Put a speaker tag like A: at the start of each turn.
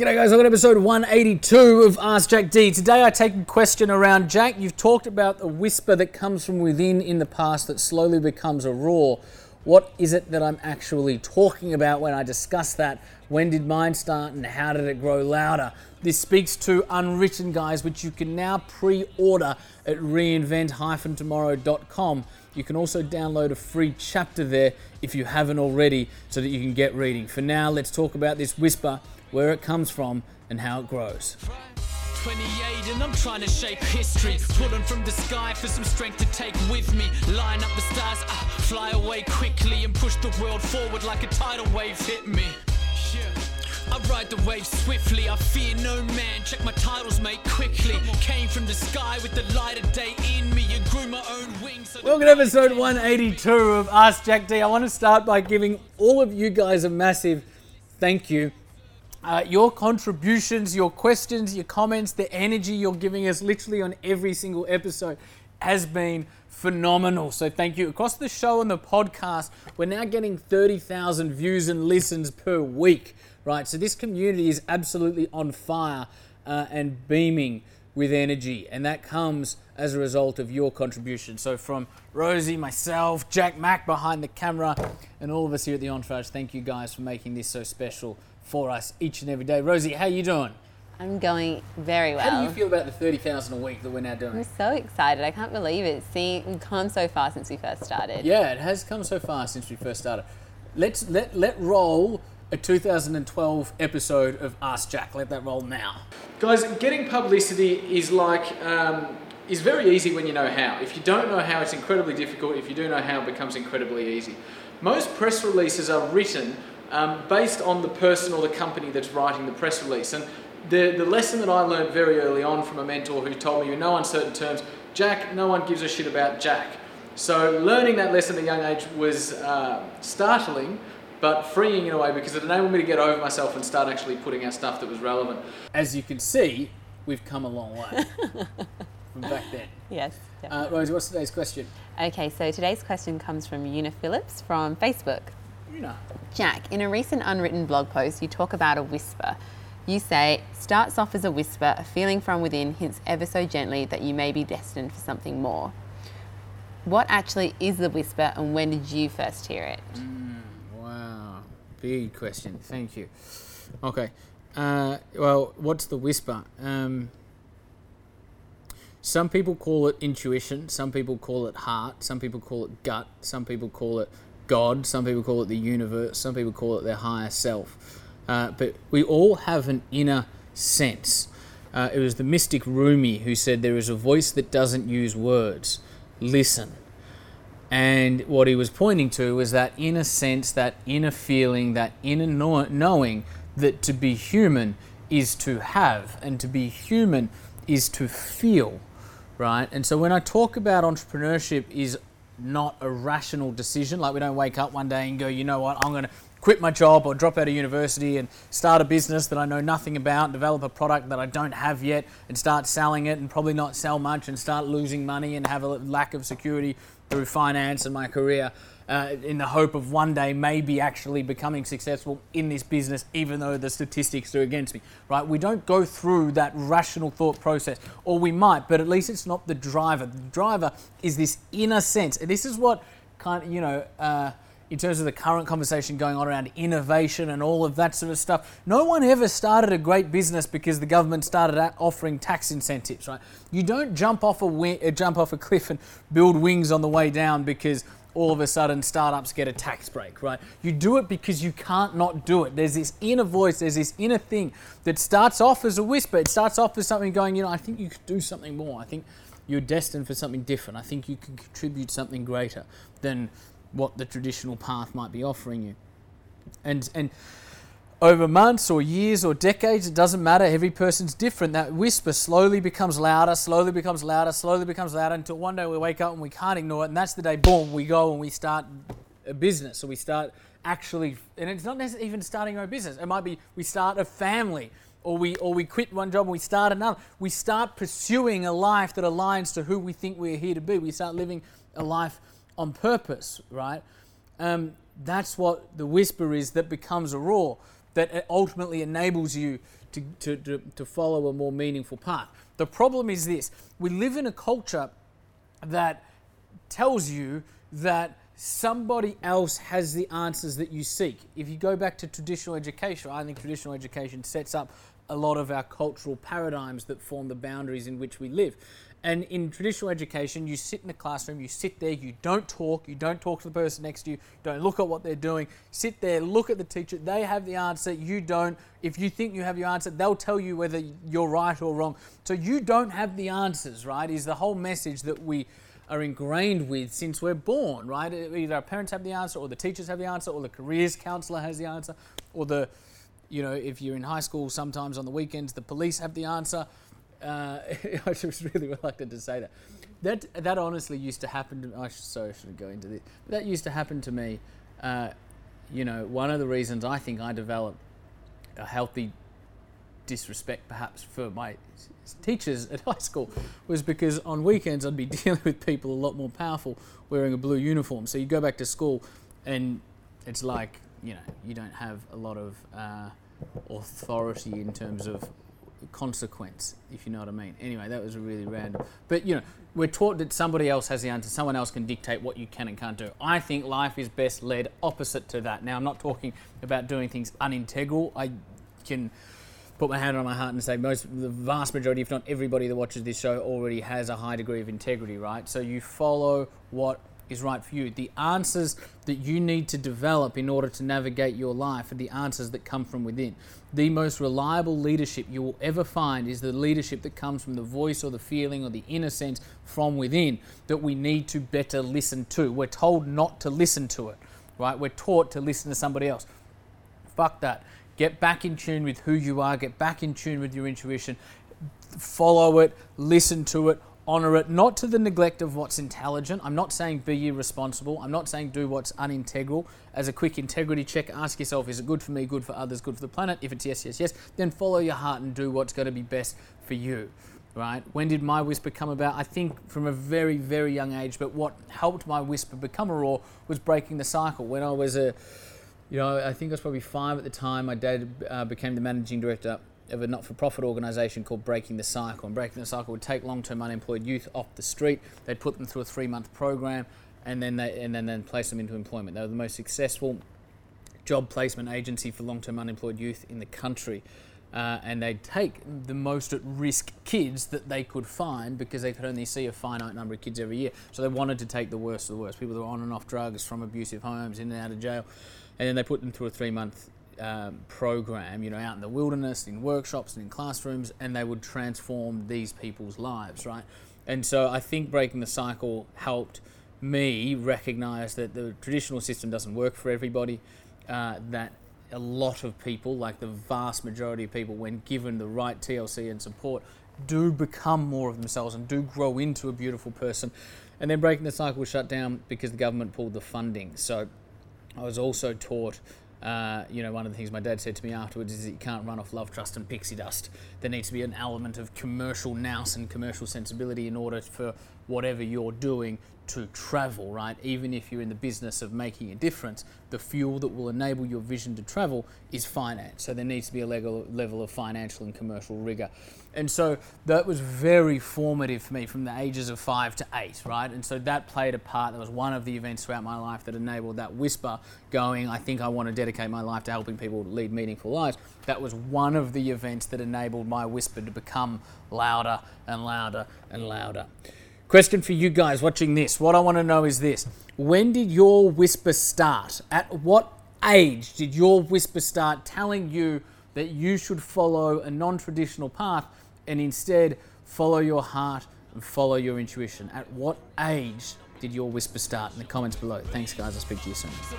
A: G'day guys, to episode 182 of Ask Jack D. Today I take a question around Jack. You've talked about the whisper that comes from within in the past that slowly becomes a roar. What is it that I'm actually talking about when I discuss that? When did mine start and how did it grow louder? This speaks to Unwritten Guys, which you can now pre order at reinvent-tomorrow.com. You can also download a free chapter there if you haven't already so that you can get reading. For now, let's talk about this whisper where it comes from, and how it grows. 28 and I'm trying to shape history. Pulling from the sky for some strength to take with me. Line up the stars, uh, fly away quickly And push the world forward like a tidal wave hit me. I ride the wave swiftly, I fear no man. Check my titles mate quickly. Came from the sky with the light of day in me. And grew my own wings so Welcome to episode 182 of Ask Jack D. I want to start by giving all of you guys a massive thank you uh, your contributions, your questions, your comments, the energy you're giving us literally on every single episode has been phenomenal. So thank you. Across the show and the podcast, we're now getting 30,000 views and listens per week, right? So this community is absolutely on fire uh, and beaming with energy, and that comes as a result of your contribution. So from Rosie, myself, Jack Mack behind the camera, and all of us here at the Entourage, thank you guys for making this so special for us each and every day. Rosie, how are you doing?
B: I'm going very well.
A: How do you feel about the 30,000 a week that we're now doing?
B: I'm so excited. I can't believe it. See, we've come so far since we first started.
A: Yeah, it has come so far since we first started. Let's let let roll a 2012 episode of Ask Jack. Let that roll now. Guys, getting publicity is like um, is very easy when you know how. If you don't know how, it's incredibly difficult. If you do know how, it becomes incredibly easy. Most press releases are written um, based on the person or the company that's writing the press release. And the, the lesson that I learned very early on from a mentor who told me in no uncertain terms, Jack, no one gives a shit about Jack. So learning that lesson at a young age was uh, startling, but freeing in a way because it enabled me to get over myself and start actually putting out stuff that was relevant. As you can see, we've come a long way from back then.
B: Yes.
A: Uh, Rosie, what's today's question?
B: Okay, so today's question comes from Una Phillips from Facebook.
A: Una.
B: Jack, in a recent unwritten blog post, you talk about a whisper. You say, starts off as a whisper, a feeling from within hints ever so gently that you may be destined for something more. What actually is the whisper and when did you first hear it?
A: Mm, wow, big question. Thank you. Okay. Uh, well, what's the whisper? Um, some people call it intuition, some people call it heart, some people call it gut, some people call it God, some people call it the universe, some people call it their higher self. Uh, but we all have an inner sense. Uh, it was the mystic Rumi who said, There is a voice that doesn't use words. Listen. And what he was pointing to was that inner sense, that inner feeling, that inner knowing that to be human is to have, and to be human is to feel, right? And so when I talk about entrepreneurship, is not a rational decision. Like we don't wake up one day and go, you know what, I'm going to quit my job or drop out of university and start a business that I know nothing about, develop a product that I don't have yet and start selling it and probably not sell much and start losing money and have a lack of security through finance and my career uh, in the hope of one day maybe actually becoming successful in this business, even though the statistics are against me, right? We don't go through that rational thought process, or we might, but at least it's not the driver. The driver is this inner sense. And this is what kind of, you know, uh, in terms of the current conversation going on around innovation and all of that sort of stuff. No one ever started a great business because the government started offering tax incentives, right? You don't jump off a wi- uh, jump off a cliff and build wings on the way down because all of a sudden startups get a tax break, right? You do it because you can't not do it. There's this inner voice, there's this inner thing that starts off as a whisper. It starts off as something going, you know, I think you could do something more. I think you're destined for something different. I think you can contribute something greater than what the traditional path might be offering you. And and over months or years or decades, it doesn't matter. Every person's different. That whisper slowly becomes louder, slowly becomes louder, slowly becomes louder until one day we wake up and we can't ignore it. And that's the day, boom, we go and we start a business. So we start actually, and it's not even starting our business. It might be we start a family or we, or we quit one job and we start another. We start pursuing a life that aligns to who we think we're here to be. We start living a life on purpose, right? Um, that's what the whisper is that becomes a roar. that ultimately enables you to, to, to, to follow a more meaningful path. The problem is this we live in a culture that tells you that somebody else has the answers that you seek. If you go back to traditional education, I think traditional education sets up a lot of our cultural paradigms that form the boundaries in which we live. And in traditional education, you sit in a classroom, you sit there, you don't talk, you don't talk to the person next to you, don't look at what they're doing. Sit there, look at the teacher. They have the answer, you don't. If you think you have your answer, they'll tell you whether you're right or wrong. So you don't have the answers, right? Is the whole message that we are ingrained with since we're born, right? Either our parents have the answer, or the teachers have the answer, or the careers counselor has the answer, or the, you know, if you're in high school, sometimes on the weekends, the police have the answer uh, I was really reluctant to say that. That that honestly used to happen to me. I should, sorry, I shouldn't go into this. That used to happen to me. Uh, you know, one of the reasons I think I developed a healthy disrespect, perhaps, for my teachers at high school was because on weekends I'd be dealing with people a lot more powerful wearing a blue uniform. So you go back to school and it's like, you know, you don't have a lot of uh, authority in terms of consequence, if you know what I mean. Anyway, that was really random. But you know, we're taught that somebody else has the answer, someone else can dictate what you can and can't do. I think life is best led opposite to that. Now, I'm not talking about doing things unintegral. I can put my hand on my heart and say most the vast majority if not everybody that watches this show already has a high degree of integrity right so you follow what is right for you. The answers that you need to develop in order to navigate your life are the answers that come from within. The most reliable leadership you will ever find is the leadership that comes from the voice or the feeling or the inner sense from within that we need to better listen to. We're told not to listen to it, right? We're taught to listen to somebody else. Fuck that. Get back in tune with who you are, get back in tune with your intuition, follow it, listen to it, honor it, not to the neglect of what's intelligent. I'm not saying be irresponsible. I'm not saying do what's unintegral. As a quick integrity check, ask yourself is it good for me, good for others, good for the planet? If it's yes, yes, yes, then follow your heart and do what's going to be best for you. Right? When did my whisper come about? I think from a very, very young age. But what helped my whisper become a roar was breaking the cycle. When I was a, you know, I think I was probably five at the time. My dad uh, became the managing director of a not for profit organisation called Breaking the Cycle. And Breaking the Cycle would take long term unemployed youth off the street, they'd put them through a three month program, and then, they, and then, then place them into employment. They were the most successful job placement agency for long term unemployed youth in the country. Uh, and they'd take the most at risk kids that they could find because they could only see a finite number of kids every year. So they wanted to take the worst of the worst people that were on and off drugs from abusive homes, in and out of jail. And then they put them through a three month um, program, you know, out in the wilderness, in workshops and in classrooms, and they would transform these people's lives, right? And so I think breaking the cycle helped me recognize that the traditional system doesn't work for everybody, uh, that a lot of people, like the vast majority of people, when given the right TLC and support, do become more of themselves and do grow into a beautiful person. And then breaking the cycle was shut down because the government pulled the funding. So I was also taught uh, you know, one of the things my dad said to me afterwards is that you can't run off love, trust, and pixie dust. There needs to be an element of commercial nous and commercial sensibility in order for whatever you're doing to travel, right? Even if you're in the business of making a difference, the fuel that will enable your vision to travel is finance. So there needs to be a level, level of financial and commercial rigor. And so that was very formative for me from the ages of five to eight, right? And so that played a part. That was one of the events throughout my life that enabled that whisper going, I think I want to dedicate my life to helping people lead meaningful lives. That was one of the events that enabled my whisper to become louder and louder and louder. Question for you guys watching this. What I want to know is this When did your whisper start? At what age did your whisper start telling you that you should follow a non traditional path and instead follow your heart and follow your intuition? At what age did your whisper start? In the comments below. Thanks, guys. I'll speak to you soon. So